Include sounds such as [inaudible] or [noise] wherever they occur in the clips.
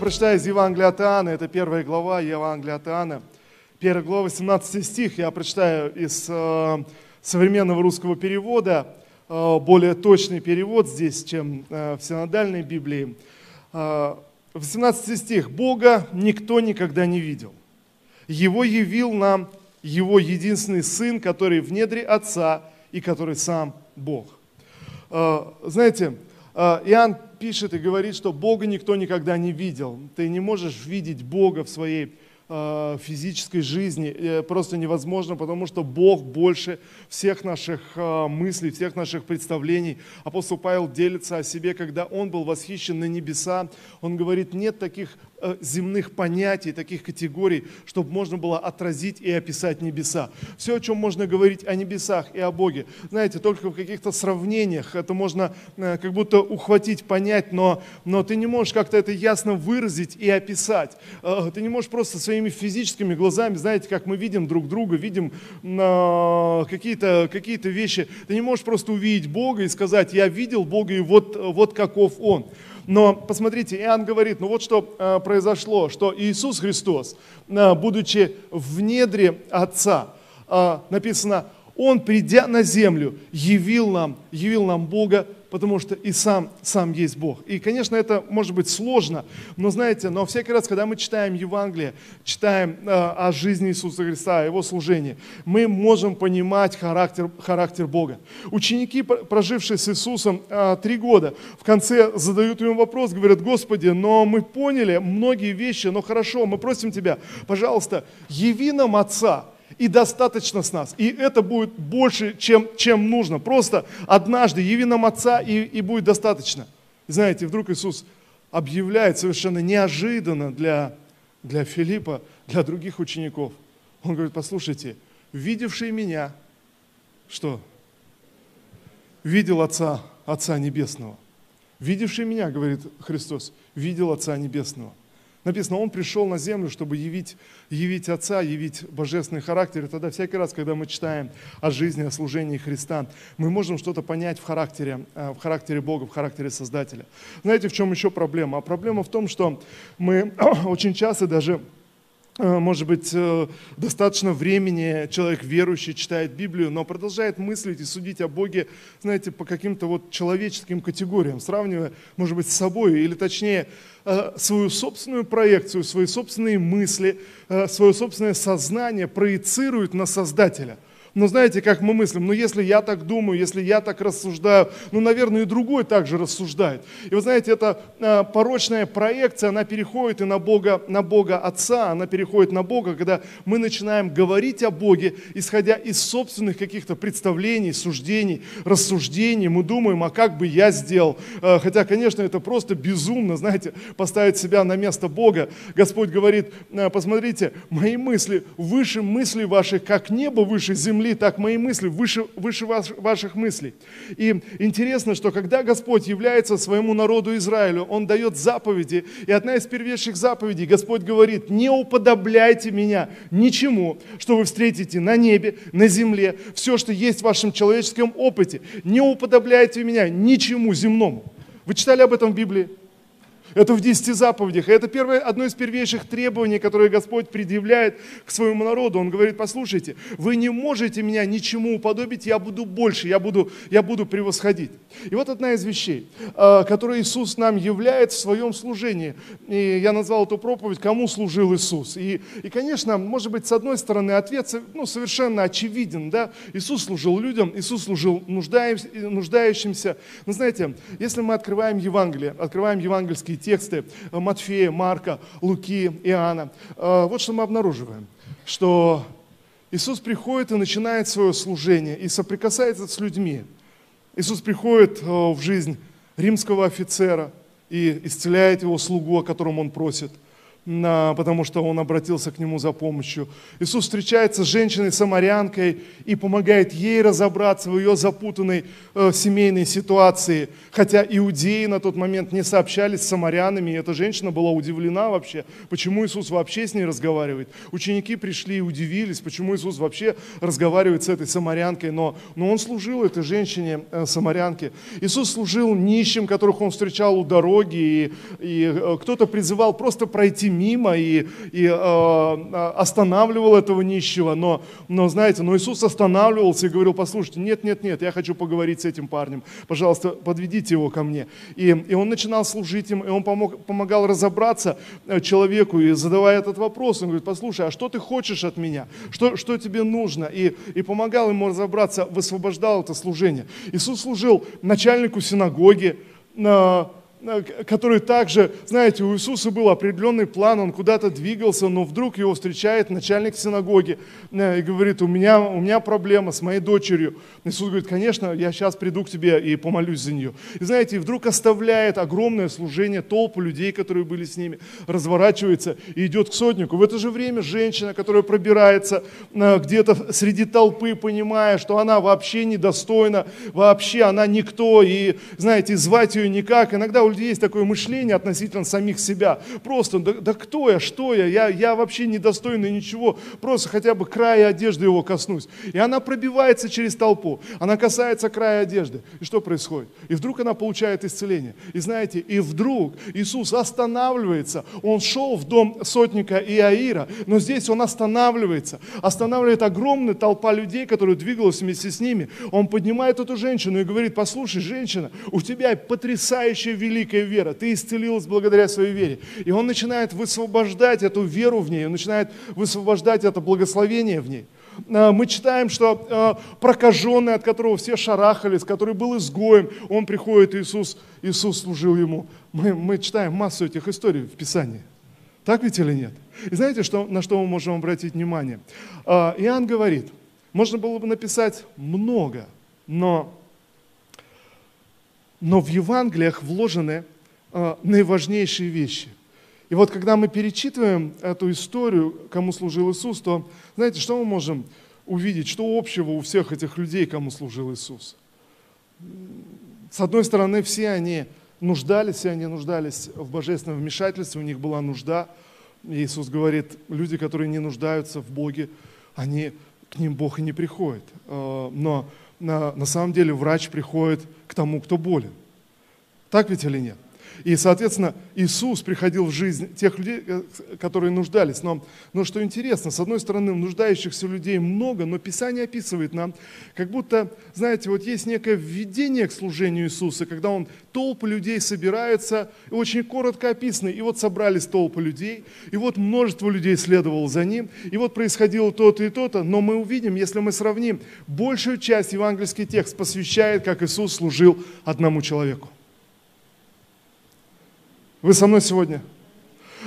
Прочитаю из Евангелия от Иоанна, это первая глава Евангелия от Иоанна. Первая глава, 18 стих, я прочитаю из э, современного русского перевода, э, более точный перевод здесь, чем э, в синодальной Библии. Э, 18 стих. «Бога никто никогда не видел. Его явил нам Его единственный Сын, который в недре Отца и который сам Бог». Э, знаете, э, Иоанн пишет и говорит, что Бога никто никогда не видел. Ты не можешь видеть Бога в своей Э, физической жизни э, просто невозможно, потому что Бог больше всех наших э, мыслей, всех наших представлений. Апостол Павел делится о себе, когда он был восхищен на небеса. Он говорит, нет таких земных понятий, таких категорий, чтобы можно было отразить и описать небеса. Все, о чем можно говорить о небесах и о Боге, знаете, только в каких-то сравнениях это можно как будто ухватить, понять, но, но ты не можешь как-то это ясно выразить и описать. Ты не можешь просто своими физическими глазами, знаете, как мы видим друг друга, видим э, какие-то какие вещи. Ты не можешь просто увидеть Бога и сказать, я видел Бога, и вот, вот каков Он. Но посмотрите, Иоанн говорит, ну вот что э, произошло, что Иисус Христос, э, будучи в недре Отца, э, написано, Он, придя на землю, явил нам, явил нам Бога потому что и сам, сам есть Бог. И, конечно, это может быть сложно, но знаете, но всякий раз, когда мы читаем Евангелие, читаем э, о жизни Иисуса Христа, о Его служении, мы можем понимать характер, характер Бога. Ученики, прожившие с Иисусом э, три года, в конце задают ему вопрос, говорят, Господи, но мы поняли многие вещи, но хорошо, мы просим Тебя, пожалуйста, яви нам Отца, и достаточно с нас. И это будет больше, чем, чем нужно. Просто однажды яви нам Отца, и, и будет достаточно. И знаете, вдруг Иисус объявляет совершенно неожиданно для, для Филиппа, для других учеников. Он говорит, послушайте, видевший меня, что? Видел Отца, Отца Небесного. Видевший меня, говорит Христос, видел Отца Небесного. Написано, Он пришел на землю, чтобы явить, явить Отца, явить божественный характер. И тогда всякий раз, когда мы читаем о жизни, о служении Христа, мы можем что-то понять в характере, э, в характере Бога, в характере Создателя. Знаете, в чем еще проблема? А проблема в том, что мы [clears throat] очень часто даже может быть, э, достаточно времени человек верующий читает Библию, но продолжает мыслить и судить о Боге, знаете, по каким-то вот человеческим категориям, сравнивая, может быть, с собой, или точнее, э, свою собственную проекцию, свои собственные мысли, свое собственное сознание проецирует на Создателя – но знаете, как мы мыслим, ну если я так думаю, если я так рассуждаю, ну, наверное, и другой также рассуждает. И вы знаете, эта э, порочная проекция, она переходит и на Бога, на Бога Отца, она переходит на Бога, когда мы начинаем говорить о Боге, исходя из собственных каких-то представлений, суждений, рассуждений. Мы думаем, а как бы я сделал? Э, хотя, конечно, это просто безумно, знаете, поставить себя на место Бога. Господь говорит, э, посмотрите, мои мысли выше мыслей ваших, как небо выше земли, земли, так мои мысли выше, выше ваших мыслей. И интересно, что когда Господь является своему народу Израилю, Он дает заповеди, и одна из первейших заповедей, Господь говорит, не уподобляйте меня ничему, что вы встретите на небе, на земле, все, что есть в вашем человеческом опыте, не уподобляйте меня ничему земному. Вы читали об этом в Библии? Это в десяти заповедях. Это первое, одно из первейших требований, которое Господь предъявляет к своему народу. Он говорит, послушайте, вы не можете меня ничему уподобить, я буду больше, я буду, я буду превосходить. И вот одна из вещей, а, которую Иисус нам являет в своем служении. И я назвал эту проповедь «Кому служил Иисус?». И, и конечно, может быть, с одной стороны, ответ ну, совершенно очевиден. Да? Иисус служил людям, Иисус служил нуждающимся. Но знаете, если мы открываем Евангелие, открываем евангельские тексты Матфея, Марка, Луки, Иоанна, э, вот что мы обнаруживаем, что Иисус приходит и начинает свое служение и соприкасается с людьми. Иисус приходит э, в жизнь римского офицера и исцеляет его слугу, о котором он просит. Потому что он обратился к нему за помощью. Иисус встречается с женщиной-самарянкой и помогает ей разобраться в ее запутанной э, семейной ситуации. Хотя иудеи на тот момент не сообщались с самарянами, и эта женщина была удивлена вообще, почему Иисус вообще с ней разговаривает. Ученики пришли и удивились, почему Иисус вообще разговаривает с этой самарянкой, но, но он служил этой женщине-самарянке. Э, Иисус служил нищим, которых он встречал у дороги, и, и э, кто-то призывал просто пройти мимо и, и э, э, останавливал этого нищего, но, но знаете, но Иисус останавливался и говорил, послушайте, нет, нет, нет, я хочу поговорить с этим парнем, пожалуйста, подведите его ко мне. И, и он начинал служить им, и он помог, помогал разобраться э, человеку, и задавая этот вопрос, он говорит, послушай, а что ты хочешь от меня? Что, что тебе нужно? И, и помогал ему разобраться, высвобождал это служение. Иисус служил начальнику Э, который также, знаете, у Иисуса был определенный план, он куда-то двигался, но вдруг его встречает начальник синагоги э, и говорит, у меня, у меня проблема с моей дочерью. Иисус говорит, конечно, я сейчас приду к тебе и помолюсь за нее. И знаете, и вдруг оставляет огромное служение, толпу людей, которые были с ними, разворачивается и идет к сотнику. В это же время женщина, которая пробирается э, где-то среди толпы, понимая, что она вообще недостойна, вообще она никто, и, знаете, звать ее никак. Иногда у людей есть такое мышление относительно самих себя. Просто, да, да кто я, что я? я, я вообще недостойный ничего, просто хотя бы края одежды его коснусь. И она пробивается через толпу, она касается края одежды. И что происходит? И вдруг она получает исцеление. И знаете, и вдруг Иисус останавливается. Он шел в дом сотника Иаира, но здесь он останавливается. Останавливает огромная толпа людей, которая двигалась вместе с ними. Он поднимает эту женщину и говорит, послушай, женщина, у тебя потрясающая великая великая вера, ты исцелилась благодаря своей вере. И он начинает высвобождать эту веру в ней, он начинает высвобождать это благословение в ней. А, мы читаем, что а, прокаженный, от которого все шарахались, который был изгоем, он приходит, Иисус, Иисус служил ему. Мы, мы читаем массу этих историй в Писании. Так ведь или нет? И знаете, что, на что мы можем обратить внимание? А, Иоанн говорит, можно было бы написать много, но но в Евангелиях вложены э, наиважнейшие вещи. И вот когда мы перечитываем эту историю, кому служил Иисус, то знаете, что мы можем увидеть, что общего у всех этих людей, кому служил Иисус? С одной стороны, все они нуждались, все они нуждались в божественном вмешательстве, у них была нужда. Иисус говорит, люди, которые не нуждаются в Боге, они, к ним Бог и не приходит. Э, но на, на самом деле врач приходит к тому, кто болен. Так ведь или нет? И, соответственно, Иисус приходил в жизнь тех людей, э, которые нуждались. Но, но что интересно, с одной стороны, нуждающихся людей много, но Писание описывает нам, как будто, знаете, вот есть некое введение к служению Иисуса, когда Он толпы людей собирается, и очень коротко описано, и вот собрались толпы людей, и вот множество людей следовало за Ним, и вот происходило то-то и то-то, но мы увидим, если мы сравним, большую часть евангельский текст посвящает, как Иисус служил одному человеку. Вы со мной сегодня?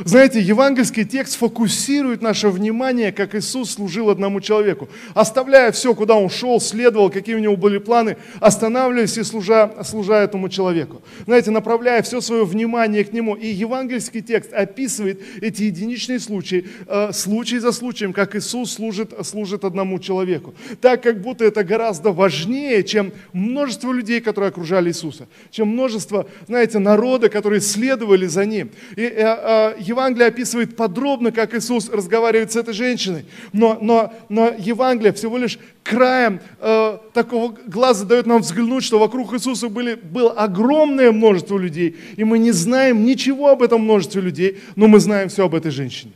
Знаете, евангельский текст фокусирует наше внимание, как Иисус служил одному человеку. Оставляя все, куда он шел, следовал, какие у него были планы, останавливаясь и служа, служа этому человеку. Знаете, направляя все свое внимание к нему. И евангельский текст описывает эти единичные случаи, э, случай за случаем, как Иисус служит, служит одному человеку. Так, как будто это гораздо важнее, чем множество людей, которые окружали Иисуса, чем множество, знаете, народа, которые следовали за Ним. И, э, э, Евангелие описывает подробно, как Иисус разговаривает с этой женщиной. Но, но, но Евангелие всего лишь краем э, такого глаза дает нам взглянуть, что вокруг Иисуса были, было огромное множество людей. И мы не знаем ничего об этом множестве людей, но мы знаем все об этой женщине.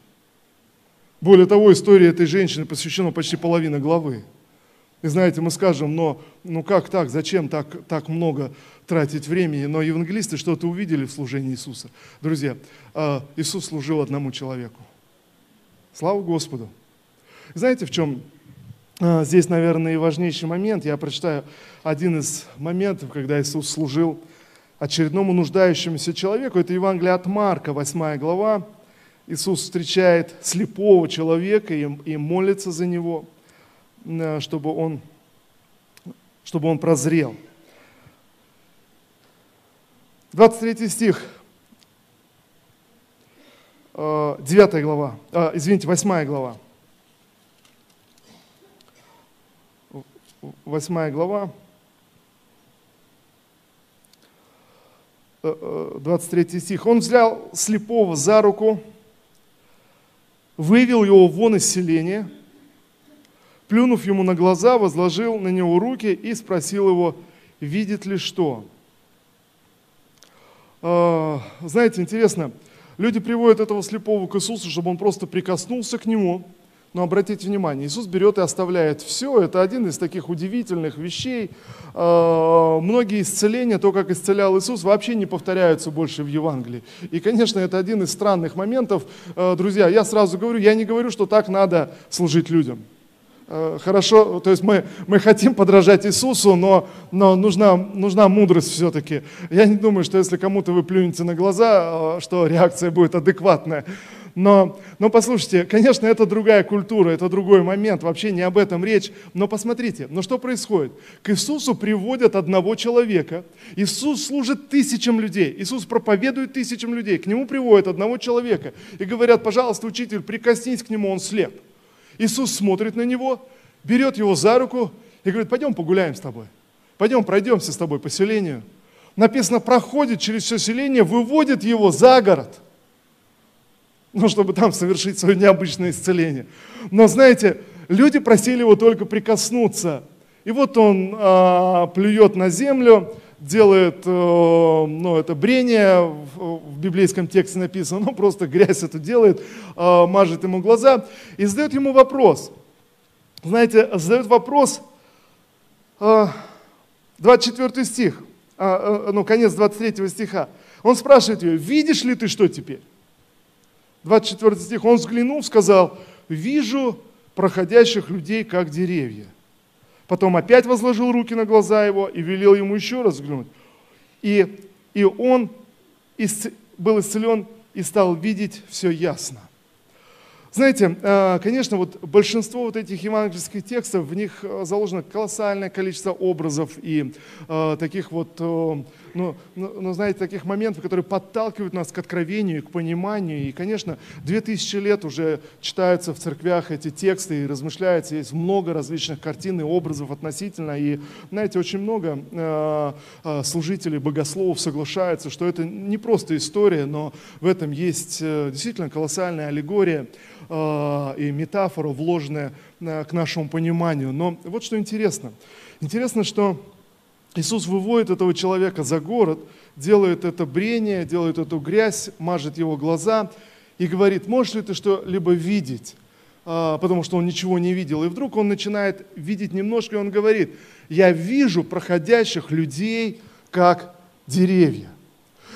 Более того, история этой женщины посвящена почти половина главы. И знаете, мы скажем, но ну как так, зачем так, так много тратить времени? Но евангелисты что-то увидели в служении Иисуса. Друзья, а, Иисус служил одному человеку. Слава Господу. Знаете, в чем а, здесь, наверное, и важнейший момент? Я прочитаю один из моментов, когда Иисус служил очередному нуждающемуся человеку. Это Евангелие от Марка, 8 глава. Иисус встречает слепого человека и, и молится за него – чтобы он, чтобы он прозрел. 23 стих. 9 глава, извините, 8 глава. 8 глава, 23 стих. Он взял слепого за руку, вывел его вон из селения, плюнув ему на глаза, возложил на него руки и спросил его, видит ли что. А, знаете, интересно, люди приводят этого слепого к Иисусу, чтобы он просто прикоснулся к нему – но обратите внимание, Иисус берет и оставляет все. Это один из таких удивительных вещей. А, многие исцеления, то, как исцелял Иисус, вообще не повторяются больше в Евангелии. И, конечно, это один из странных моментов. А, друзья, я сразу говорю, я не говорю, что так надо служить людям. А, хорошо, то есть мы, мы хотим подражать Иисусу, но, но нужна, нужна мудрость все-таки. Я не думаю, что если кому-то вы плюнете на глаза, что реакция будет адекватная. Но, но послушайте, конечно, это другая культура, это другой момент, вообще не об этом речь. Но посмотрите, но что происходит? К Иисусу приводят одного человека. Иисус служит тысячам людей. Иисус проповедует тысячам людей. К нему приводят одного человека и говорят, пожалуйста, учитель, прикоснись к нему, он слеп. Иисус смотрит на него, берет его за руку и говорит, пойдем погуляем с тобой. Пойдем пройдемся с тобой по селению. Написано, проходит через все селение, выводит его за город – ну, чтобы там совершить свое необычное исцеление. Но знаете, люди просили его только прикоснуться. И вот он а, плюет на землю, делает, э, ну, это брение, в, библейском тексте написано, ну, просто грязь это делает, э, мажет ему глаза и задает ему вопрос. Знаете, задает вопрос, э, 24 стих, э, ну, конец 23 стиха. Он спрашивает ее, видишь ли ты что теперь? 24 стих, он взглянул, сказал, вижу проходящих людей, как деревья. Потом опять возложил руки на глаза его и велел ему еще раз взглянуть. И, и он был исцелен и стал видеть все ясно. Знаете, э, конечно, вот большинство вот этих евангельских текстов, в них э, заложено колоссальное количество образов и э, таких вот, ну, ну, ну, знаете, таких моментов, которые подталкивают нас к откровению, к пониманию. И, конечно, две тысячи лет уже читаются в церквях эти тексты и размышляются. Есть много различных картин и образов относительно. И, знаете, очень много служителей, богословов соглашаются, что это не просто история, но в этом есть действительно колоссальная аллегория. А, и метафора, вложенная к нашему пониманию. Но вот что интересно. Интересно, что Иисус выводит этого человека за город, делает это брение, делает эту грязь, мажет его глаза и говорит, можешь ли ты что-либо видеть? А, потому что он ничего не видел. И вдруг он начинает видеть немножко, и он говорит, я вижу проходящих людей, как деревья.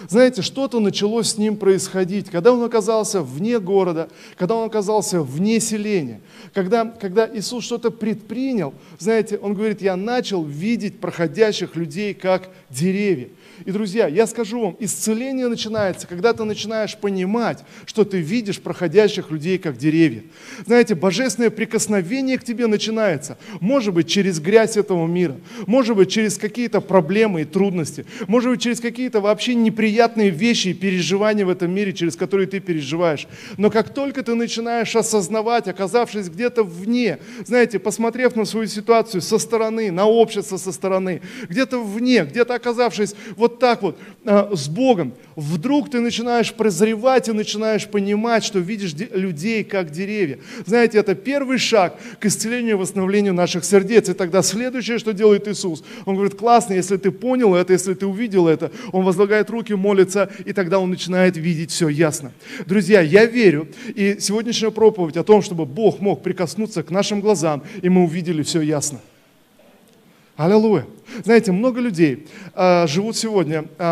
Знаете, что-то началось с ним происходить, когда он оказался вне города, когда он оказался вне селения, когда, когда Иисус что-то предпринял, знаете, он говорит, я начал видеть проходящих людей как деревья. И, друзья, я скажу вам, исцеление начинается, когда ты начинаешь понимать, что ты видишь проходящих людей как деревья. Знаете, божественное прикосновение к тебе начинается, может быть, через грязь этого мира, может быть, через какие-то проблемы и трудности, может быть, через какие-то вообще неприятные вещи и переживания в этом мире, через которые ты переживаешь. Но как только ты начинаешь осознавать, оказавшись где-то вне, знаете, посмотрев на свою ситуацию со стороны, на общество со стороны, где-то вне, где-то оказавшись вот так вот э, с Богом, вдруг ты начинаешь прозревать и начинаешь понимать, что видишь людей как деревья. Знаете, это первый шаг к исцелению и восстановлению наших сердец. И тогда следующее, что делает Иисус, Он говорит, классно, если ты понял это, если ты увидел это, Он возлагает руки, молится, и тогда Он начинает видеть все ясно. Друзья, я верю, и сегодняшняя проповедь о том, чтобы Бог мог прикоснуться к нашим глазам, и мы увидели все ясно. Аллилуйя. Знаете, много людей э, живут сегодня э,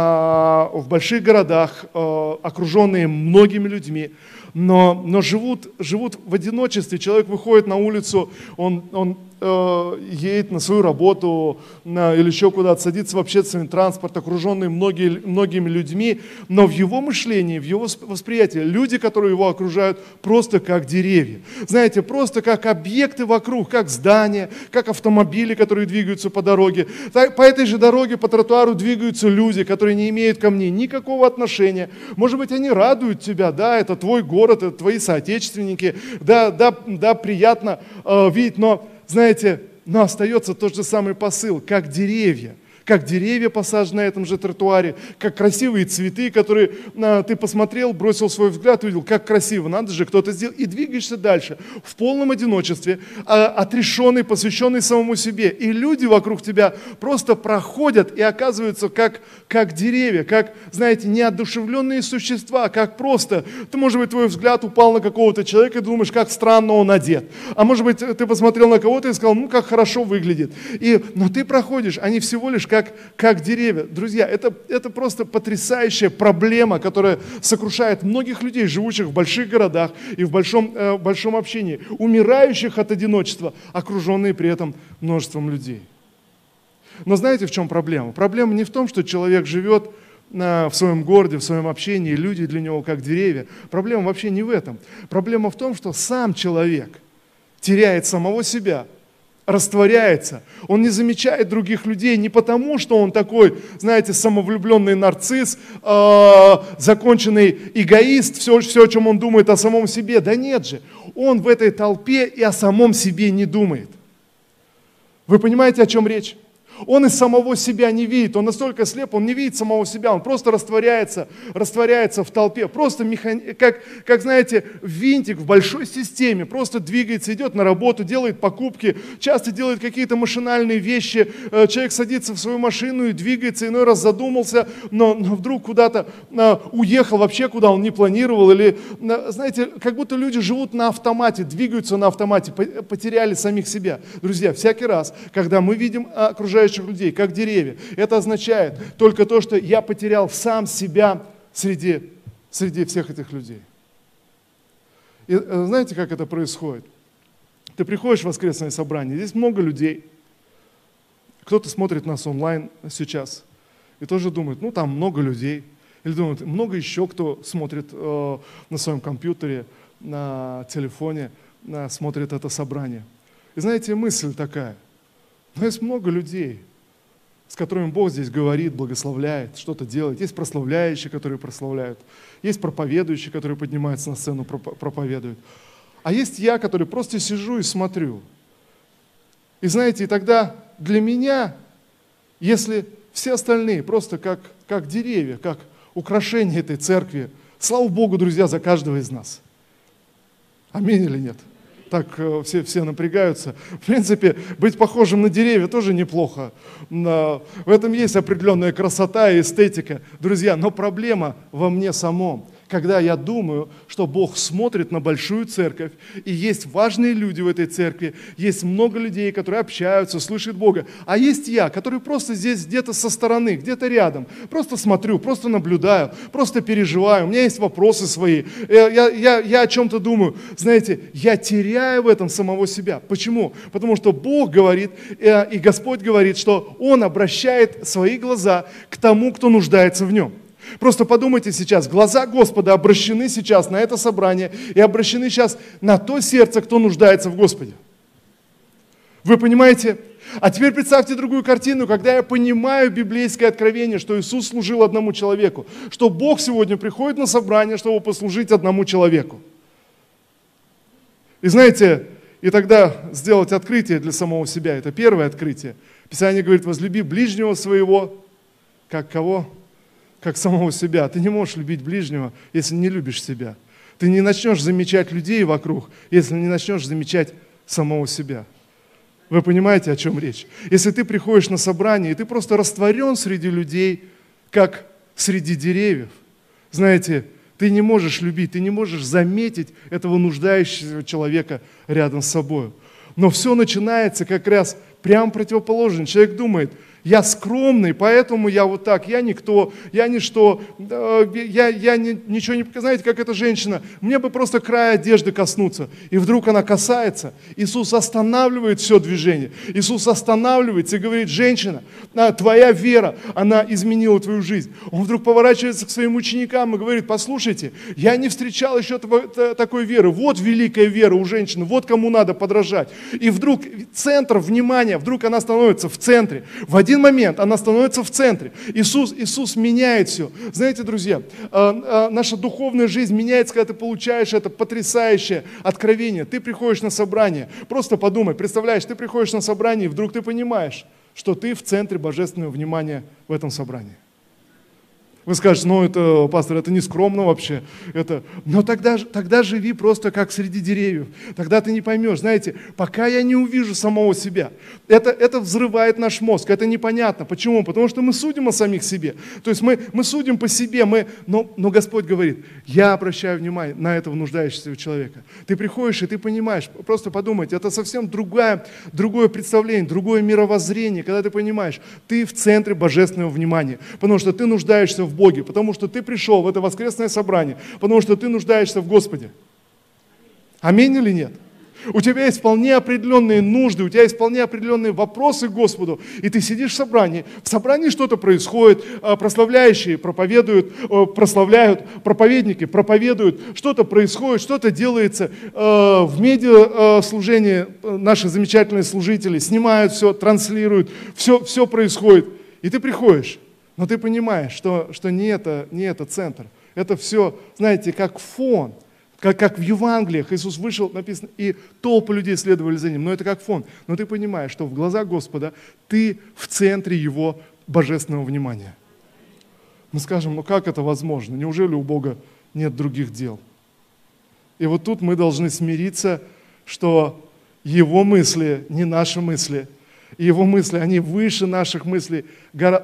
в больших городах, э, окруженные многими людьми, но, но живут, живут в одиночестве. Человек выходит на улицу, он, он э, едет на свою работу на, или еще куда-то, садится в общественный транспорт, окруженный многие, многими людьми, но в его мышлении, в его восприятии люди, которые его окружают, просто как деревья. Знаете, просто как объекты вокруг, как здания, как автомобили, которые двигаются по дороге. По этой же дороге, по тротуару двигаются люди, которые не имеют ко мне никакого отношения. Может быть, они радуют тебя, да, это твой город, это твои соотечественники, да, да, да приятно э, видеть, но, знаете, но остается тот же самый посыл, как деревья – как деревья посажены на этом же тротуаре, как красивые цветы, которые а, ты посмотрел, бросил свой взгляд, увидел, как красиво, надо же, кто-то сделал, и двигаешься дальше в полном одиночестве, а, отрешенный, посвященный самому себе. И люди вокруг тебя просто проходят и оказываются как, как деревья, как, знаете, неодушевленные существа, как просто, ты, может быть, твой взгляд упал на какого-то человека и думаешь, как странно он одет. А может быть, ты посмотрел на кого-то и сказал, ну, как хорошо выглядит. И, но ты проходишь, они всего лишь как как, как деревья. Друзья, это, это просто потрясающая проблема, которая сокрушает многих людей, живущих в больших городах и в большом, э, большом общении, умирающих от одиночества, окруженные при этом множеством людей. Но знаете, в чем проблема? Проблема не в том, что человек живет в своем городе, в своем общении, люди для него как деревья. Проблема вообще не в этом. Проблема в том, что сам человек теряет самого себя – растворяется. Он не замечает других людей не потому, что он такой, знаете, самовлюбленный нарцисс, э, законченный эгоист, все, все, о чем он думает о самом себе. Да нет же, он в этой толпе и о самом себе не думает. Вы понимаете, о чем речь? Он из самого себя не видит, он настолько слеп, он не видит самого себя, он просто растворяется, растворяется в толпе, просто механи... как, как, знаете, винтик в большой системе, просто двигается, идет на работу, делает покупки, часто делает какие-то машинальные вещи, э, человек садится в свою машину и двигается, иной раз задумался, но, но вдруг куда-то э, уехал вообще, куда он не планировал, или, э, знаете, как будто люди живут на автомате, двигаются на автомате, потеряли самих себя. Друзья, всякий раз, когда мы видим окружающих окружающих людей, как деревья. Это означает только то, что я потерял сам себя среди, среди всех этих людей. И э, знаете, как это происходит? Ты приходишь в воскресное собрание, здесь много людей. Кто-то смотрит нас онлайн сейчас и тоже думает, ну там много людей. Или думает, много еще кто смотрит э, на своем компьютере, на телефоне, на, смотрит это собрание. И знаете, мысль такая – но есть много людей, с которыми Бог здесь говорит, благословляет, что-то делает. Есть прославляющие, которые прославляют. Есть проповедующие, которые поднимаются на сцену, проповедуют. А есть я, который просто сижу и смотрю. И знаете, и тогда для меня, если все остальные просто как, как деревья, как украшение этой церкви, слава Богу, друзья, за каждого из нас. Аминь или нет? Так э, все, все напрягаются. В принципе, быть похожим на деревья тоже неплохо. В этом есть определенная красота и эстетика. Друзья, но проблема во мне самом когда я думаю, что Бог смотрит на большую церковь, и есть важные люди в этой церкви, есть много людей, которые общаются, слышат Бога, а есть я, который просто здесь где-то со стороны, где-то рядом, просто смотрю, просто наблюдаю, просто переживаю, у меня есть вопросы свои, я, я, я, я о чем-то думаю. Знаете, я теряю в этом самого себя. Почему? Потому что Бог говорит, э, и Господь говорит, что Он обращает свои глаза к тому, кто нуждается в Нем. Просто подумайте сейчас, глаза Господа обращены сейчас на это собрание и обращены сейчас на то сердце, кто нуждается в Господе. Вы понимаете? А теперь представьте другую картину, когда я понимаю библейское откровение, что Иисус служил одному человеку, что Бог сегодня приходит на собрание, чтобы послужить одному человеку. И знаете, и тогда сделать открытие для самого себя, это первое открытие. Писание говорит, возлюби ближнего своего, как кого? Как самого себя. Ты не можешь любить ближнего, если не любишь себя. Ты не начнешь замечать людей вокруг, если не начнешь замечать самого себя. Вы понимаете, о чем речь? Если ты приходишь на собрание, и ты просто растворен среди людей, как среди деревьев, знаете, ты не можешь любить, ты не можешь заметить этого нуждающегося человека рядом с собой. Но все начинается как раз прямо противоположно. Человек думает, Я скромный, поэтому я вот так, я никто, я ничто, я, я не, ничего не... Знаете, как эта женщина, мне бы просто края одежды коснуться. И вдруг она касается. Иисус останавливает все движение. Иисус останавливается и говорит, женщина, а, твоя вера, она изменила твою жизнь. Он вдруг поворачивается к своим ученикам и говорит, послушайте, я не встречал еще такой веры. Вот великая вера у женщины, вот кому надо подражать. И вдруг центр внимания, вдруг она становится в центре. В один момент она становится в центре. Иисус, Иисус меняет все. Знаете, друзья, а, а, наша духовная жизнь меняется, когда ты получаешь это потрясающее откровение. Ты приходишь на собрание, просто подумай, представляешь, ты приходишь на собрание, и вдруг ты понимаешь, что ты в центре божественного внимания в этом собрании. Вы скажете, ну это, пастор, это не скромно вообще. Это... Но тогда, тогда живи просто как среди деревьев. Тогда ты не поймешь. Знаете, пока я не увижу самого себя, это, это взрывает наш мозг. Это непонятно. Почему? Потому что мы судим о самих себе. То есть мы, мы судим по себе. Мы... Но, но Господь говорит, я обращаю внимание на этого нуждающегося человека. Ты приходишь и ты понимаешь, просто подумайте, это совсем другое, другое представление, другое мировоззрение, когда ты понимаешь, ты в центре божественного внимания. Потому что ты нуждаешься в Боге, потому что ты пришел в это воскресное собрание, потому что ты нуждаешься в Господе. Аминь или нет? У тебя есть вполне определенные нужды, у тебя есть вполне определенные вопросы к Господу, и ты сидишь в собрании, в собрании что-то происходит, а, прославляющие проповедуют, прославляют, проповедники проповедуют, что-то происходит, что-то делается, а, в медиаслужении а, наши замечательные служители снимают все, транслируют, все, все происходит, и ты приходишь, но ты понимаешь, что, что не, это, не это центр. Это все, знаете, как фон. Как, как в Евангелиях Иисус вышел, написано, и толпы людей следовали за ним. Но это как фон. Но ты понимаешь, что в глазах Господа ты в центре Его божественного внимания. Мы скажем, ну как это возможно? Неужели у Бога нет других дел? И вот тут мы должны смириться, что Его мысли не наши мысли – и его мысли, они выше наших мыслей.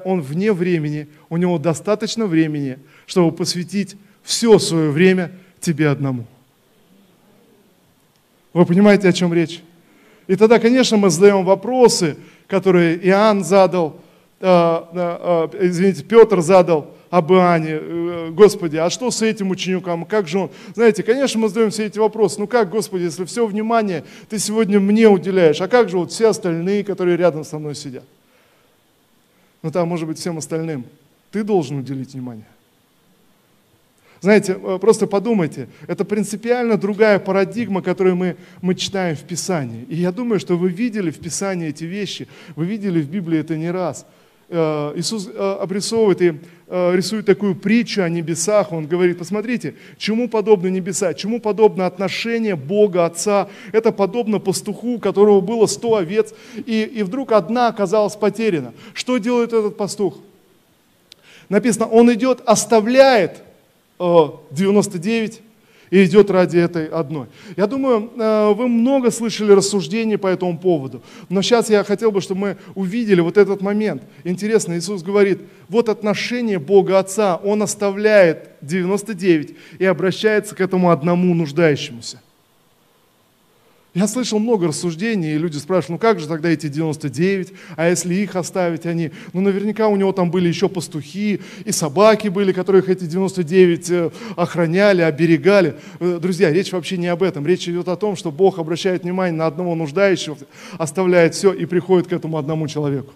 Он вне времени, у него достаточно времени, чтобы посвятить все свое время тебе одному. Вы понимаете, о чем речь? И тогда, конечно, мы задаем вопросы, которые Иоанн задал, э, э, э, извините, Петр задал, об Иоанне, э, Господи, а что с этим учеником, как же он? Знаете, конечно, мы задаем все эти вопросы, ну как, Господи, если все внимание ты сегодня мне уделяешь, а как же вот все остальные, которые рядом со мной сидят? Ну там, может быть, всем остальным ты должен уделить внимание. Знаете, э, просто подумайте, это принципиально другая парадигма, которую мы, мы читаем в Писании. И я думаю, что вы видели в Писании эти вещи, вы видели в Библии это не раз – Э, Иисус обрисовывает и рисует такую притчу о небесах. Он говорит, посмотрите, чему подобны небеса, чему подобно отношение Бога, Отца. Это подобно пастуху, у которого было сто овец, и, и вдруг одна оказалась потеряна. Что делает этот пастух? Написано, он идет, оставляет 99 и идет ради этой одной. Я думаю, э, вы много слышали рассуждений по этому поводу, но сейчас я хотел бы, чтобы мы увидели вот этот момент. Интересно, Иисус говорит, вот отношение Бога Отца, Он оставляет 99 и обращается к этому одному нуждающемуся. Я слышал много рассуждений, и люди спрашивают, ну как же тогда эти 99, а если их оставить они? Ну наверняка у него там были еще пастухи, и собаки были, которых эти 99 э, охраняли, оберегали. Э, друзья, речь вообще не об этом. Речь идет о том, что Бог обращает внимание на одного нуждающего, оставляет все и приходит к этому одному человеку.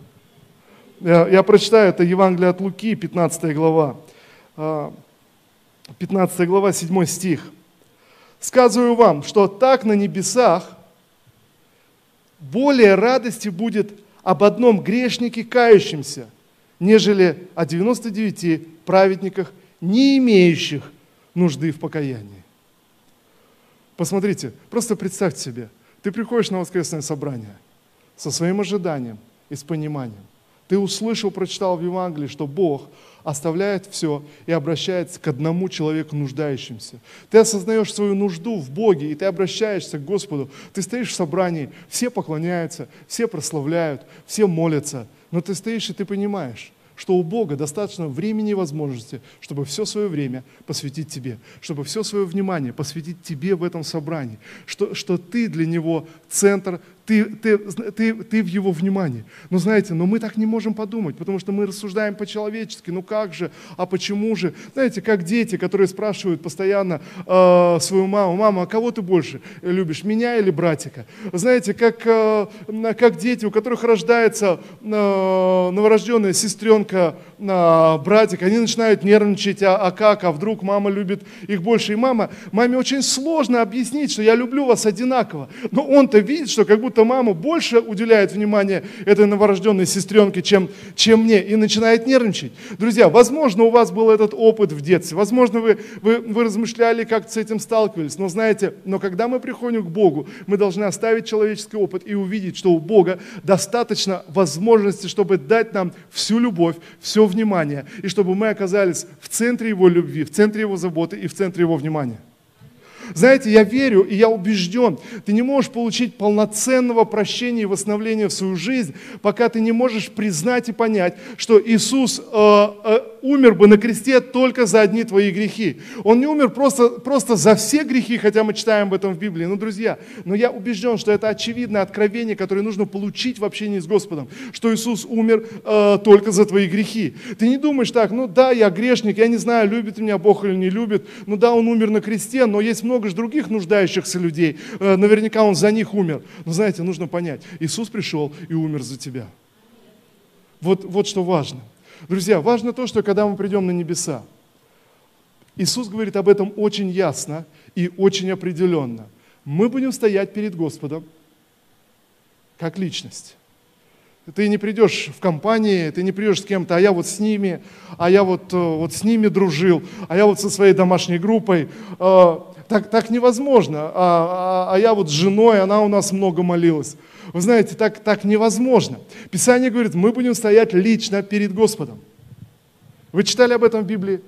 Я, я прочитаю, это Евангелие от Луки, 15 глава. 15 а, глава, 7 стих. Сказываю вам, что так на небесах более радости будет об одном грешнике кающемся, нежели о 99 праведниках, не имеющих нужды в покаянии. Посмотрите, просто представьте себе, ты приходишь на воскресное собрание со своим ожиданием и с пониманием. Ты услышал, прочитал в Евангелии, что Бог оставляет все и обращается к одному человеку нуждающимся. Ты осознаешь свою нужду в Боге, и ты обращаешься к Господу. Ты стоишь в собрании, все поклоняются, все прославляют, все молятся, но ты стоишь и ты понимаешь, что у Бога достаточно времени и возможности, чтобы все свое время посвятить тебе, чтобы все свое внимание посвятить тебе в этом собрании, что, что ты для Него центр, ты, ты, ты, ты в его внимании. Но знаете, но мы так не можем подумать, потому что мы рассуждаем по-человечески. Ну как же, а почему же? Знаете, как дети, которые спрашивают постоянно э, свою маму, мама, а кого ты больше любишь, меня или братика? Знаете, как, э, как дети, у которых рождается э, новорожденная сестренка, э, братик, они начинают нервничать, а, а как, а вдруг мама любит их больше. И мама, маме очень сложно объяснить, что я люблю вас одинаково. Но он-то видит, что как будто мама больше уделяет внимание этой новорожденной сестренке, чем, чем мне, и начинает нервничать. Друзья, возможно, у вас был этот опыт в детстве, возможно, вы, вы, вы размышляли, как с этим сталкивались, но знаете, но когда мы приходим к Богу, мы должны оставить человеческий опыт и увидеть, что у Бога достаточно возможности, чтобы дать нам всю любовь, все внимание, и чтобы мы оказались в центре Его любви, в центре Его заботы и в центре Его внимания. Знаете, я верю и я убежден, ты не можешь получить полноценного прощения и восстановления в свою жизнь, пока ты не можешь признать и понять, что Иисус э, умер бы на кресте только за одни твои грехи. Он не умер просто, просто за все грехи, хотя мы читаем об этом в Библии. Ну, друзья, но я убежден, что это очевидное откровение, которое нужно получить в общении с Господом, что Иисус умер э, только за твои грехи. Ты не думаешь так, ну да, я грешник, я не знаю, любит меня Бог или не любит, ну да, Он умер на кресте, но есть много же других нуждающихся людей, э, наверняка Он за них умер. Но знаете, нужно понять, Иисус пришел и умер за тебя. Вот, вот что важно. Друзья, важно то, что когда мы придем на небеса, Иисус говорит об этом очень ясно и очень определенно. Мы будем стоять перед Господом как личность. Ты не придешь в компании, ты не придешь с кем-то, а я вот с ними, а я вот, э, вот с ними дружил, а я вот со своей домашней группой. Так, так невозможно. А, а, а я вот с женой, она у нас много молилась. Вы знаете, так, так невозможно. Писание говорит, мы будем стоять лично перед Господом. Вы читали об этом в Библии?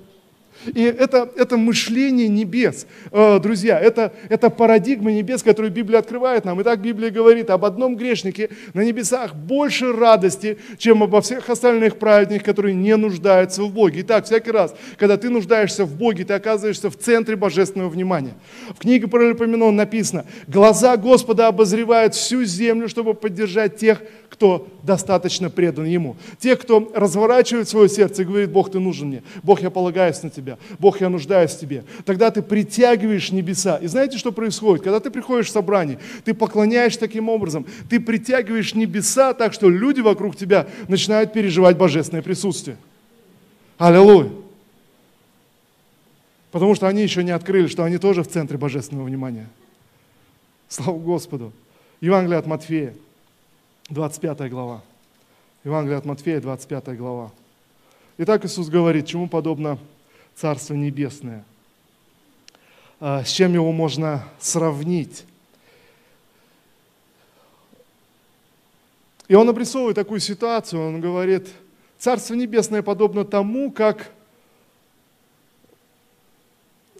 И это, это мышление небес, э, друзья, это, это парадигма небес, которую Библия открывает нам. И так Библия говорит об одном грешнике на небесах больше радости, чем обо всех остальных праведниках, которые не нуждаются в Боге. Итак, всякий раз, когда ты нуждаешься в Боге, ты оказываешься в центре божественного внимания. В книге про написано, глаза Господа обозревают всю землю, чтобы поддержать тех, кто достаточно предан Ему. Те, кто разворачивает свое сердце и говорит, Бог, ты нужен мне, Бог, я полагаюсь на Тебя, Бог, я нуждаюсь в Тебе. Тогда ты притягиваешь небеса. И знаете, что происходит? Когда ты приходишь в собрание, ты поклоняешь таким образом, ты притягиваешь небеса так, что люди вокруг тебя начинают переживать божественное присутствие. Аллилуйя. Потому что они еще не открыли, что они тоже в центре божественного внимания. Слава Господу. Евангелие от Матфея. 25 глава. Евангелие от Матфея, 25 глава. Итак, Иисус говорит, чему подобно Царство Небесное? А, с чем его можно сравнить? И он обрисовывает такую ситуацию, он говорит, Царство Небесное подобно тому, как...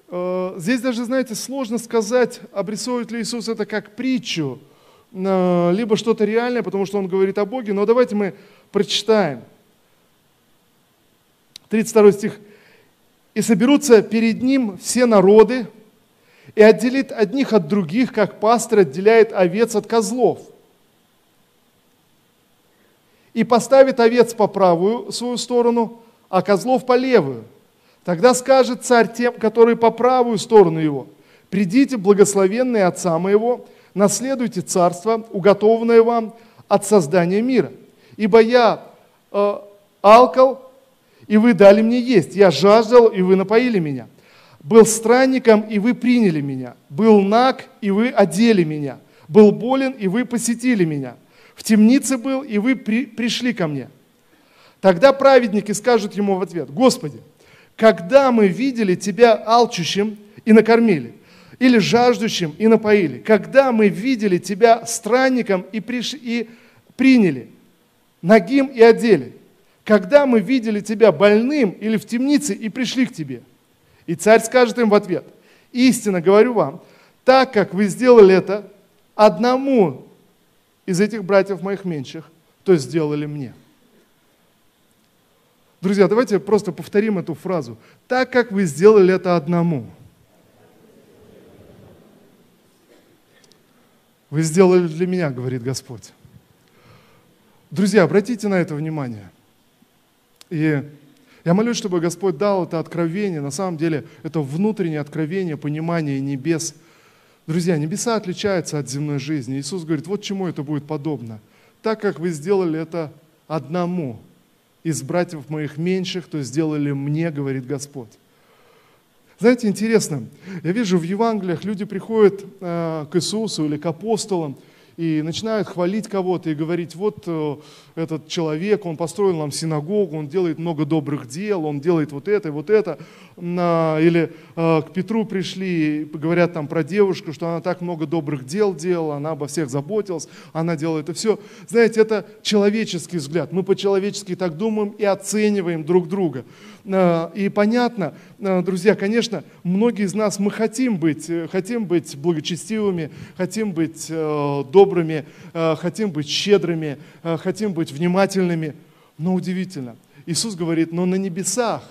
А, здесь даже, знаете, сложно сказать, обрисовывает ли Иисус это как притчу, либо что-то реальное, потому что он говорит о Боге. Но давайте мы прочитаем. 32 стих. «И соберутся перед ним все народы, и отделит одних от других, как пастор отделяет овец от козлов. И поставит овец по правую свою сторону, а козлов по левую. Тогда скажет царь тем, которые по правую сторону его, «Придите, благословенные Отца моего, наследуйте царство, уготованное вам от создания мира. Ибо я э, алкал, и вы дали мне есть. Я жаждал, и вы напоили меня. Был странником, и вы приняли меня. Был наг, и вы одели меня. Был болен, и вы посетили меня. В темнице был, и вы при, пришли ко мне. Тогда праведники скажут ему в ответ, Господи, когда мы видели Тебя алчущим и накормили, или жаждущим и напоили. Когда мы видели тебя странником и, приш... и приняли, нагим и одели. Когда мы видели тебя больным или в темнице и пришли к тебе. И царь скажет им в ответ, истинно говорю вам, так как вы сделали это одному из этих братьев моих меньших, то сделали мне. Друзья, давайте просто повторим эту фразу. Так как вы сделали это одному – вы сделали для меня, говорит Господь. Друзья, обратите на это внимание. И я молюсь, чтобы Господь дал это откровение. На самом деле, это внутреннее откровение, понимание небес. Друзья, небеса отличаются от земной жизни. Иисус говорит, вот чему это будет подобно. Так как вы сделали это одному из братьев моих меньших, то сделали мне, говорит Господь. Знаете, интересно, я вижу в Евангелиях люди приходят э, к Иисусу или к апостолам и начинают хвалить кого-то и говорить, вот э, этот человек, он построил нам синагогу, он делает много добрых дел, он делает вот это и вот это. Или э, к Петру пришли говорят там про девушку, что она так много добрых дел делала, она обо всех заботилась, она делала это все. Знаете, это человеческий взгляд. Мы по-человечески так думаем и оцениваем друг друга. Э, и понятно, друзья, конечно, многие из нас, мы хотим быть, хотим быть благочестивыми, хотим быть добрыми, хотим быть щедрыми, хотим быть внимательными. Но удивительно, Иисус говорит, но на небесах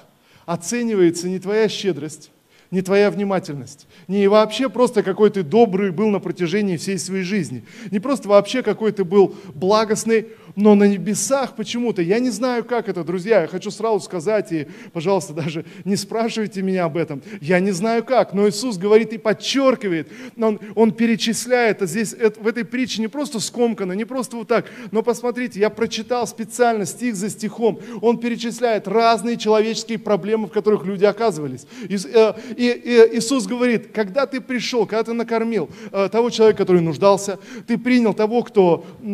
оценивается не твоя щедрость, не твоя внимательность, не вообще просто какой ты добрый был на протяжении всей своей жизни, не просто вообще какой ты был благостный, но на небесах почему-то, я не знаю, как это, друзья, я хочу сразу сказать, и, пожалуйста, даже не спрашивайте меня об этом, я не знаю как, но Иисус говорит и подчеркивает, он, он перечисляет, а здесь это, в этой притче не просто скомкано, не просто вот так, но посмотрите, я прочитал специально стих за стихом, он перечисляет разные человеческие проблемы, в которых люди оказывались. И, э, и, и Иисус говорит, когда ты пришел, когда ты накормил э, того человека, который нуждался, ты принял того, кто э,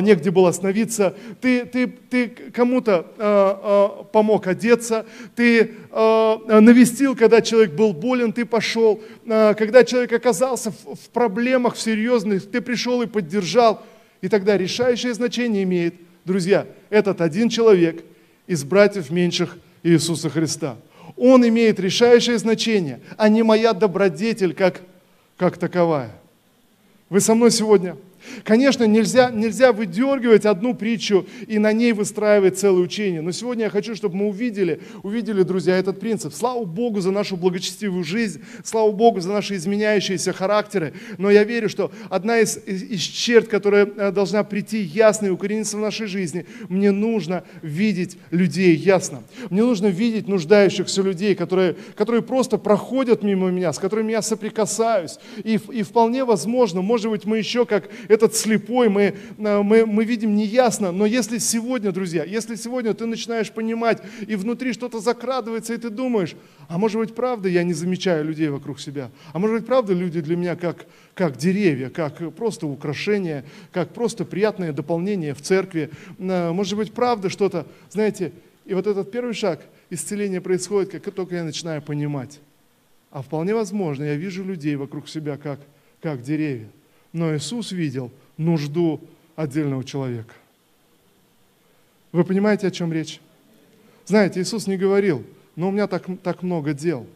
негде был остановиться, молиться, ты, ты, ты кому-то э, э, помог одеться, ты э, навестил, когда человек был болен, ты пошел, э, когда человек оказался в, в проблемах, в серьезных, ты пришел и поддержал. И тогда решающее значение имеет, друзья, этот один человек из братьев меньших Иисуса Христа. Он имеет решающее значение, а не моя добродетель как, как таковая. Вы со мной сегодня? Конечно, нельзя, нельзя выдергивать одну притчу и на ней выстраивать целое учение. Но сегодня я хочу, чтобы мы увидели, увидели, друзья, этот принцип. Слава Богу за нашу благочестивую жизнь, слава Богу за наши изменяющиеся характеры. Но я верю, что одна из, из, из черт, которая э, должна прийти ясно и укорениться в нашей жизни, мне нужно видеть людей ясно. Мне нужно видеть нуждающихся людей, которые, которые просто проходят мимо меня, с которыми я соприкасаюсь. И, и вполне возможно, может быть, мы еще как этот слепой, мы, э, мы, мы видим неясно, но если сегодня, друзья, если сегодня ты начинаешь понимать, и внутри что-то закрадывается, и ты думаешь, а может быть, правда, я не замечаю людей вокруг себя, а может быть, правда, люди для меня как, как деревья, как просто украшение, как просто приятное дополнение в церкви, э, может быть, правда что-то, знаете, и вот этот первый шаг исцеления происходит, как только я начинаю понимать. А вполне возможно, я вижу людей вокруг себя как, как деревья но Иисус видел нужду отдельного человека. Вы понимаете, о чем речь? Знаете, Иисус не говорил, но у меня так, так много дел.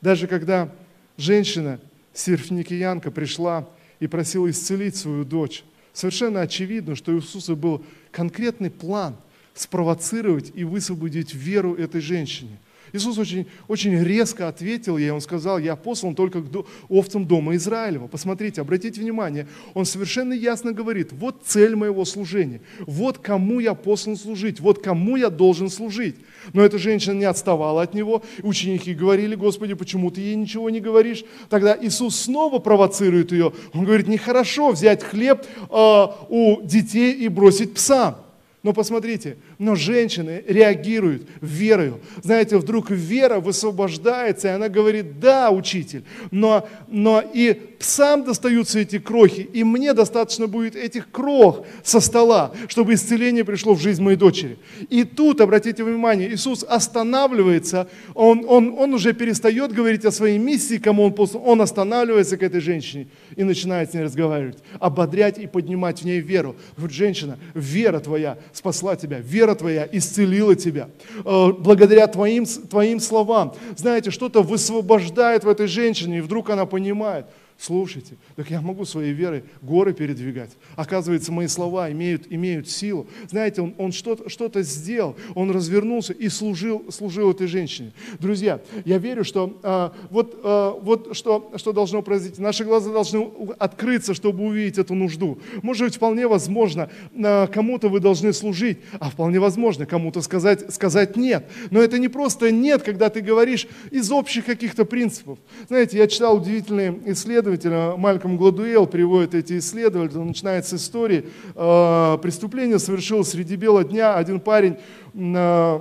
Даже когда женщина, серфникиянка, пришла и просила исцелить свою дочь, совершенно очевидно, что у Иисуса был конкретный план спровоцировать и высвободить веру этой женщине. Иисус очень, очень резко ответил ей, он сказал, я послан только к овцам дома Израилева. Посмотрите, обратите внимание, он совершенно ясно говорит, вот цель моего служения, вот кому я послан служить, вот кому я должен служить. Но эта женщина не отставала от него, ученики говорили, Господи, почему ты ей ничего не говоришь? Тогда Иисус снова провоцирует ее, он говорит, нехорошо взять хлеб э, у детей и бросить псам. Но посмотрите, но женщины реагируют верою. Знаете, вдруг вера высвобождается, и она говорит, да, учитель, но, но и псам достаются эти крохи, и мне достаточно будет этих крох со стола, чтобы исцеление пришло в жизнь моей дочери. И тут, обратите внимание, Иисус останавливается, он, он, он уже перестает говорить о своей миссии, кому он послан, он останавливается к этой женщине и начинает с ней разговаривать, ободрять и поднимать в ней веру. Вот женщина, вера твоя спасла тебя, вера твоя исцелила тебя. Э, благодаря твоим, твоим словам, знаете, что-то высвобождает в этой женщине, и вдруг она понимает – Слушайте, так я могу своей верой горы передвигать. Оказывается, мои слова имеют, имеют силу. Знаете, он, он что-то, что-то сделал, он развернулся и служил, служил этой женщине. Друзья, я верю, что а, вот, а, вот что, что должно произойти. Наши глаза должны открыться, чтобы увидеть эту нужду. Может быть, вполне возможно, а, кому-то вы должны служить, а вполне возможно, кому-то сказать, сказать нет. Но это не просто нет, когда ты говоришь из общих каких-то принципов. Знаете, я читал удивительные исследования, исследователь Мальком Гладуэл приводит эти исследования, он начинает с истории. Э, преступление совершилось среди бела дня. Один парень э,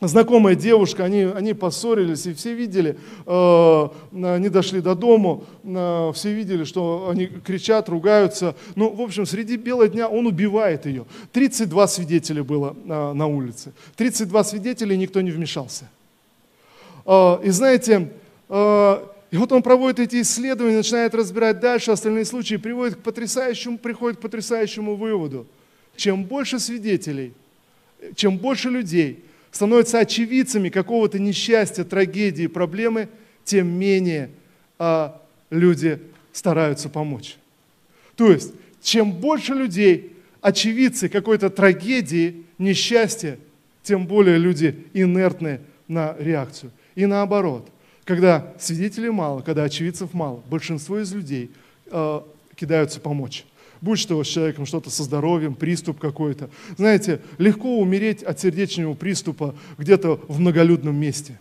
знакомая девушка, они, они поссорились, и все видели, э, они дошли до дому, э, все видели, что они кричат, ругаются. Ну, в общем, среди бела дня он убивает ее. 32 свидетеля было на улице. 32 свидетеля, и никто не вмешался. И знаете, и вот он проводит эти исследования, начинает разбирать дальше остальные случаи, приводит к потрясающему, приходит к потрясающему выводу. Чем больше свидетелей, чем больше людей становятся очевидцами какого-то несчастья, трагедии, проблемы, тем менее а, люди стараются помочь. То есть, чем больше людей очевидцы какой-то трагедии, несчастья, тем более люди инертны на реакцию. И наоборот – когда свидетелей мало, когда очевидцев мало, большинство из людей э, кидаются помочь. Будь что с человеком что-то со здоровьем, приступ какой-то. Знаете, легко умереть от сердечного приступа где-то в многолюдном месте.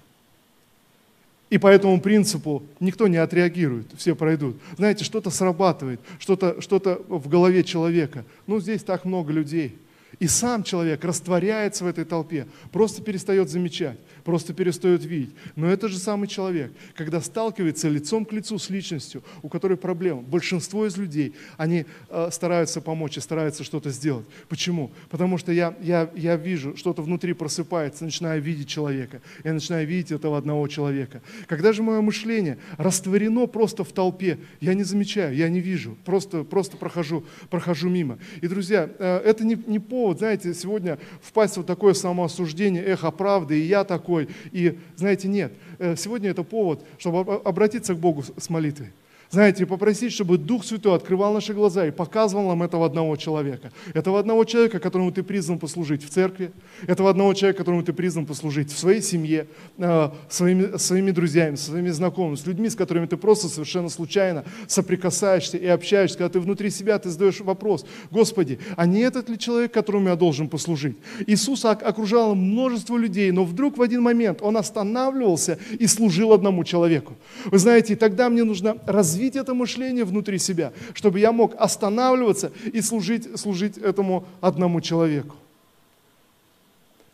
И по этому принципу никто не отреагирует, все пройдут. Знаете, что-то срабатывает, что-то что в голове человека. Ну, здесь так много людей. И сам человек растворяется в этой толпе, просто перестает замечать просто перестает видеть. Но это же самый человек, когда сталкивается лицом к лицу с личностью, у которой проблема. Большинство из людей, они э, стараются помочь и стараются что-то сделать. Почему? Потому что я, я, я вижу, что-то внутри просыпается, начинаю видеть человека. Я начинаю видеть этого одного человека. Когда же мое мышление растворено просто в толпе, я не замечаю, я не вижу, просто, просто прохожу, прохожу мимо. И, друзья, э, это не, не повод, знаете, сегодня впасть в вот такое самоосуждение, эхо правды, и я такой, такой. И знаете, нет. Э, сегодня это повод, чтобы обратиться к Богу с молитвой. Знаете, попросить, чтобы Дух Святой открывал наши глаза и показывал нам этого одного человека. Этого одного человека, которому ты призван послужить в церкви, этого одного человека, которому ты призван послужить в своей семье, э, своими, своими друзьями, своими знакомыми, с людьми, с которыми ты просто совершенно случайно соприкасаешься и общаешься, когда ты внутри себя, ты задаешь вопрос, Господи, а не этот ли человек, которому я должен послужить? Иисус окружал множество людей, но вдруг в один момент Он останавливался и служил одному человеку. Вы знаете, тогда мне нужно развить развить это мышление внутри себя, чтобы я мог останавливаться и служить, служить этому одному человеку.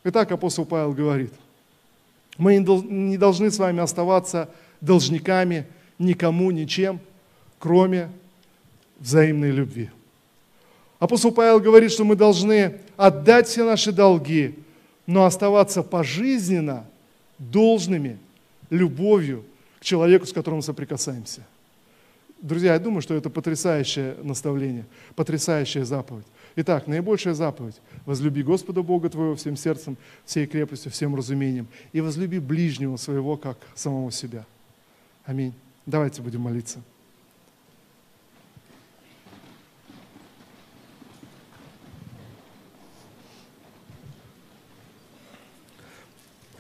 Итак, апостол Павел говорит, мы не должны с вами оставаться должниками никому, ничем, кроме взаимной любви. Апостол Павел говорит, что мы должны отдать все наши долги, но оставаться пожизненно должными любовью к человеку, с которым мы соприкасаемся – Друзья, я думаю, что это потрясающее наставление, потрясающая заповедь. Итак, наибольшая заповедь. Возлюби Господа Бога твоего всем сердцем, всей крепостью, всем разумением. И возлюби ближнего своего, как самого себя. Аминь. Давайте будем молиться.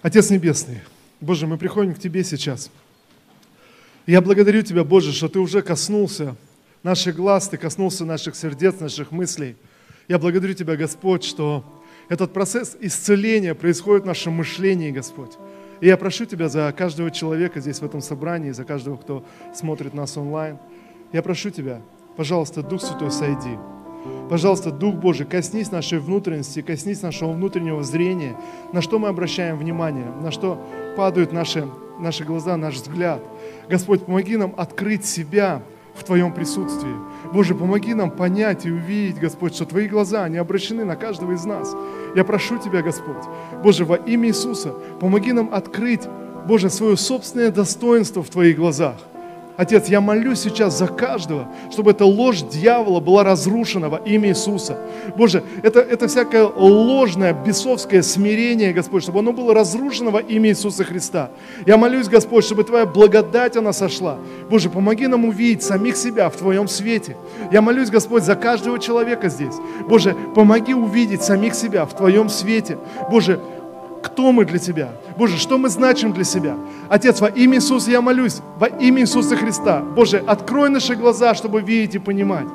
Отец Небесный, Боже, мы приходим к Тебе сейчас – я благодарю Тебя, Боже, что Ты уже коснулся наших глаз, Ты коснулся наших сердец, наших мыслей. Я благодарю Тебя, Господь, что этот процесс исцеления происходит в нашем мышлении, Господь. И я прошу Тебя за каждого человека здесь в этом собрании, за каждого, кто смотрит нас онлайн. Я прошу Тебя, пожалуйста, Дух Святой, сойди. Пожалуйста, Дух Божий, коснись нашей внутренности, коснись нашего внутреннего зрения, на что мы обращаем внимание, на что падают наши, наши глаза, наш взгляд – Господь, помоги нам открыть себя в Твоем присутствии. Боже, помоги нам понять и увидеть, Господь, что Твои глаза, они обращены на каждого из нас. Я прошу Тебя, Господь, Боже, во имя Иисуса, помоги нам открыть, Боже, свое собственное достоинство в Твоих глазах. Отец, я молюсь сейчас за каждого, чтобы эта ложь дьявола была разрушена во имя Иисуса. Боже, это, это всякое ложное, бесовское смирение, Господь, чтобы оно было разрушено во имя Иисуса Христа. Я молюсь, Господь, чтобы Твоя благодать, она сошла. Боже, помоги нам увидеть самих себя в Твоем свете. Я молюсь, Господь, за каждого человека здесь. Боже, помоги увидеть самих себя в Твоем свете. Боже, кто мы для Тебя? Боже, что мы значим для себя? Отец, во имя Иисуса я молюсь, во имя Иисуса Христа. Боже, открой наши глаза, чтобы видеть и понимать.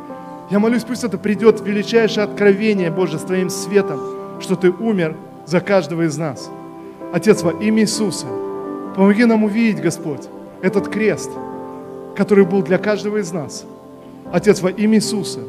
Я молюсь, пусть это придет величайшее откровение, Боже, с Твоим светом, что Ты умер за каждого из нас. Отец, во имя Иисуса, помоги нам увидеть, Господь, этот крест, который был для каждого из нас. Отец, во имя Иисуса,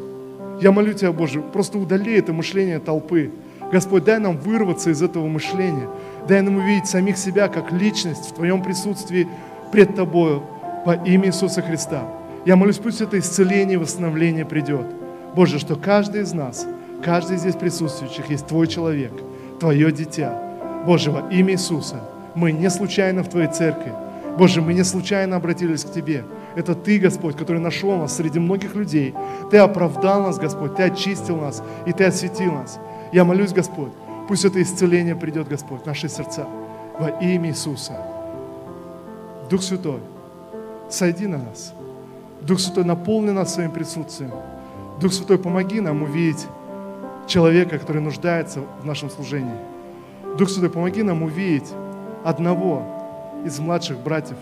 я молю Тебя, Боже, просто удали это мышление толпы, Господь, дай нам вырваться из этого мышления. Дай нам увидеть самих себя как личность в Твоем присутствии пред Тобою во имя Иисуса Христа. Я молюсь, пусть это исцеление восстановление придет. Боже, что каждый из нас, каждый из здесь присутствующих есть Твой человек, Твое дитя. Боже, во имя Иисуса, мы не случайно в Твоей церкви. Боже, мы не случайно обратились к Тебе. Это Ты, Господь, который нашел нас среди многих людей. Ты оправдал нас, Господь, Ты очистил нас и Ты осветил нас. Я молюсь, Господь, пусть это исцеление придет, Господь, в наши сердца во имя Иисуса. Дух Святой, сойди на нас. Дух Святой, наполни нас своим присутствием. Дух Святой, помоги нам увидеть человека, который нуждается в нашем служении. Дух Святой, помоги нам увидеть одного из младших братьев.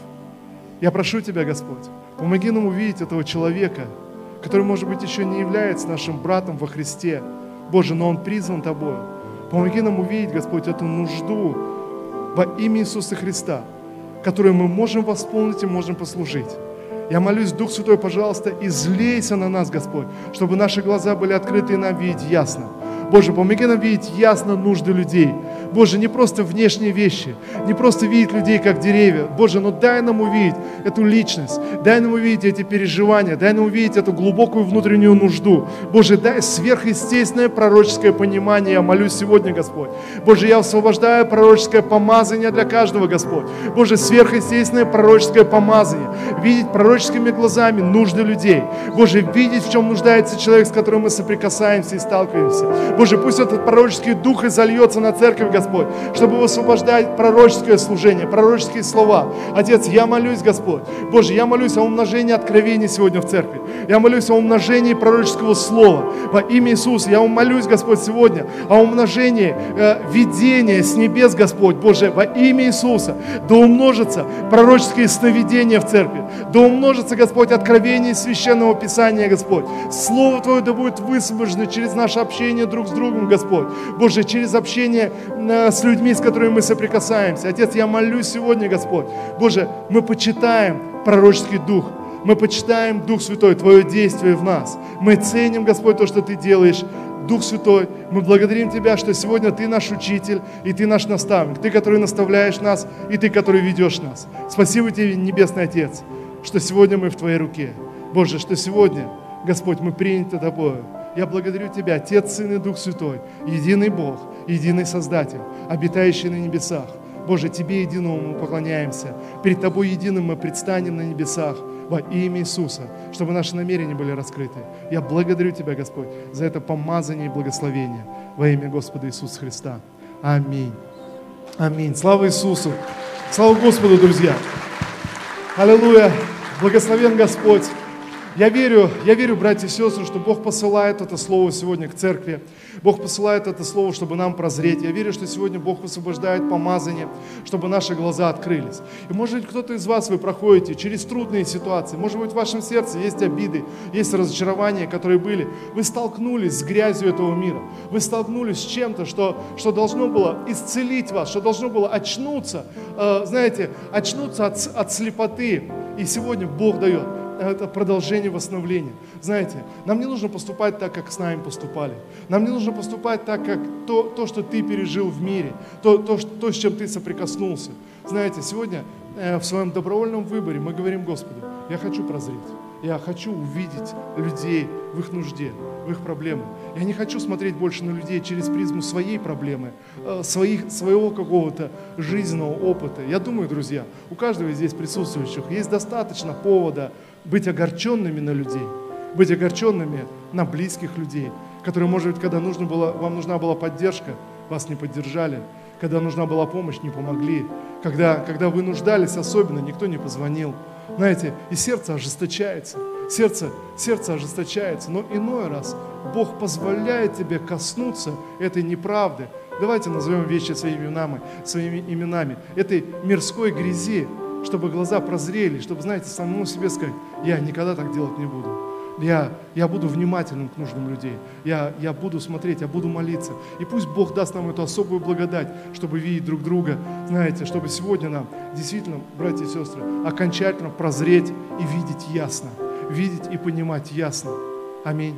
Я прошу Тебя, Господь, помоги нам увидеть этого человека, который, может быть, еще не является нашим братом во Христе, Боже, но Он призван Тобою. Помоги нам увидеть, Господь, эту нужду во имя Иисуса Христа, которую мы можем восполнить и можем послужить. Я молюсь, Дух Святой, пожалуйста, излейся на нас, Господь, чтобы наши глаза были открыты и нам видеть ясно. Боже, помоги нам видеть ясно нужды людей. Боже, не просто внешние вещи, не просто видеть людей как деревья. Боже, но дай нам увидеть эту личность, дай нам увидеть эти переживания, дай нам увидеть эту глубокую внутреннюю нужду. Боже, дай сверхъестественное пророческое понимание. Я молюсь сегодня, Господь. Боже, я освобождаю пророческое помазание для каждого, Господь. Боже, сверхъестественное пророческое помазание. Видеть пророческими глазами нужды людей. Боже, видеть, в чем нуждается человек, с которым мы соприкасаемся и сталкиваемся. Боже, пусть этот пророческий дух и зальется на церковь, Господь, чтобы высвобождать пророческое служение, пророческие слова. Отец, я молюсь, Господь. Боже, я молюсь о умножении откровений сегодня в церкви. Я молюсь о умножении пророческого слова во имя Иисуса. Я молюсь, Господь, сегодня о умножении э, видения с небес, Господь, Боже, во имя Иисуса. Да умножится пророческие сновидения в церкви. Да умножится, Господь, откровение священного Писания, Господь. Слово Твое да будет высвобождено через наше общение друг с другом, Господь. Боже, через общение э, с людьми, с которыми мы соприкасаемся. Отец, я молюсь сегодня, Господь. Боже, мы почитаем пророческий дух. Мы почитаем, Дух Святой, Твое действие в нас. Мы ценим, Господь, то, что Ты делаешь. Дух Святой, мы благодарим Тебя, что сегодня Ты наш учитель, и Ты наш наставник. Ты, который наставляешь нас, и Ты, который ведешь нас. Спасибо Тебе, Небесный Отец, что сегодня мы в Твоей руке. Боже, что сегодня, Господь, мы приняты Тобою. Я благодарю Тебя, Отец, Сын и Дух Святой, единый Бог, единый Создатель, обитающий на небесах. Боже, Тебе единому мы поклоняемся. Перед Тобой единым мы предстанем на небесах во имя Иисуса, чтобы наши намерения были раскрыты. Я благодарю Тебя, Господь, за это помазание и благословение во имя Господа Иисуса Христа. Аминь. Аминь. Слава Иисусу. Слава Господу, друзья. Аллилуйя. Благословен Господь. Я верю, я верю, братья и сестры, что Бог посылает это слово сегодня к церкви. Бог посылает это слово, чтобы нам прозреть. Я верю, что сегодня Бог высвобождает помазание, чтобы наши глаза открылись. И может быть кто-то из вас, вы проходите через трудные ситуации. Может быть в вашем сердце есть обиды, есть разочарования, которые были. Вы столкнулись с грязью этого мира. Вы столкнулись с чем-то, что, что должно было исцелить вас, что должно было очнуться, э, знаете, очнуться от, от слепоты. И сегодня Бог дает это продолжение восстановления. Знаете, нам не нужно поступать так, как с нами поступали. Нам не нужно поступать так, как то, то что ты пережил в мире, то, то, то, с чем ты соприкоснулся. Знаете, сегодня э, в своем добровольном выборе мы говорим Господу, Я хочу прозреть. Я хочу увидеть людей в их нужде, в их проблемах. Я не хочу смотреть больше на людей через призму своей проблемы, своих, своего какого-то жизненного опыта. Я думаю, друзья, у каждого из здесь присутствующих есть достаточно повода быть огорченными на людей, быть огорченными на близких людей, которые, может быть, когда нужно было, вам нужна была поддержка, вас не поддержали, когда нужна была помощь, не помогли, когда, когда вы нуждались особенно, никто не позвонил. Знаете, и сердце ожесточается, сердце, сердце ожесточается, но иной раз Бог позволяет тебе коснуться этой неправды. Давайте назовем вещи своими именами, своими именами, этой мирской грязи, чтобы глаза прозрели, чтобы, знаете, самому себе сказать, я никогда так делать не буду. Я, я буду внимательным к нужным людей. Я, я буду смотреть, я буду молиться. И пусть Бог даст нам эту особую благодать, чтобы видеть друг друга. Знаете, чтобы сегодня нам действительно, братья и сестры, окончательно прозреть и видеть ясно. Видеть и понимать ясно. Аминь.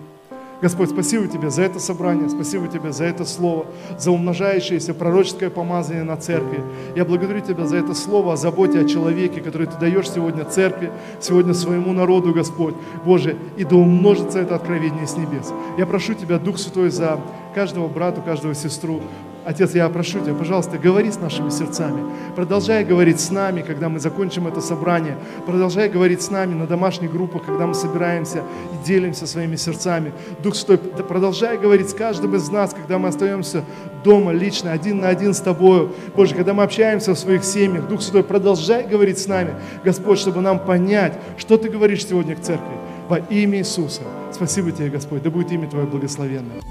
Господь, спасибо Тебе за это собрание, спасибо Тебе за это слово, за умножающееся пророческое помазание на церкви. Я благодарю Тебя за это слово о заботе о человеке, который Ты даешь сегодня церкви, сегодня своему народу, Господь. Боже, и да умножится это откровение с небес. Я прошу Тебя, Дух Святой, за каждого брата, каждого сестру, Отец, я прошу Тебя, пожалуйста, говори с нашими сердцами. Продолжай говорить с нами, когда мы закончим это собрание. Продолжай говорить с нами на домашних группах, когда мы собираемся и делимся своими сердцами. Дух Святой, продолжай говорить с каждым из нас, когда мы остаемся дома лично, один на один с Тобою. Боже, когда мы общаемся в своих семьях, Дух Святой, продолжай говорить с нами, Господь, чтобы нам понять, что Ты говоришь сегодня к церкви. Во имя Иисуса. Спасибо Тебе, Господь. Да будет имя Твое благословенное.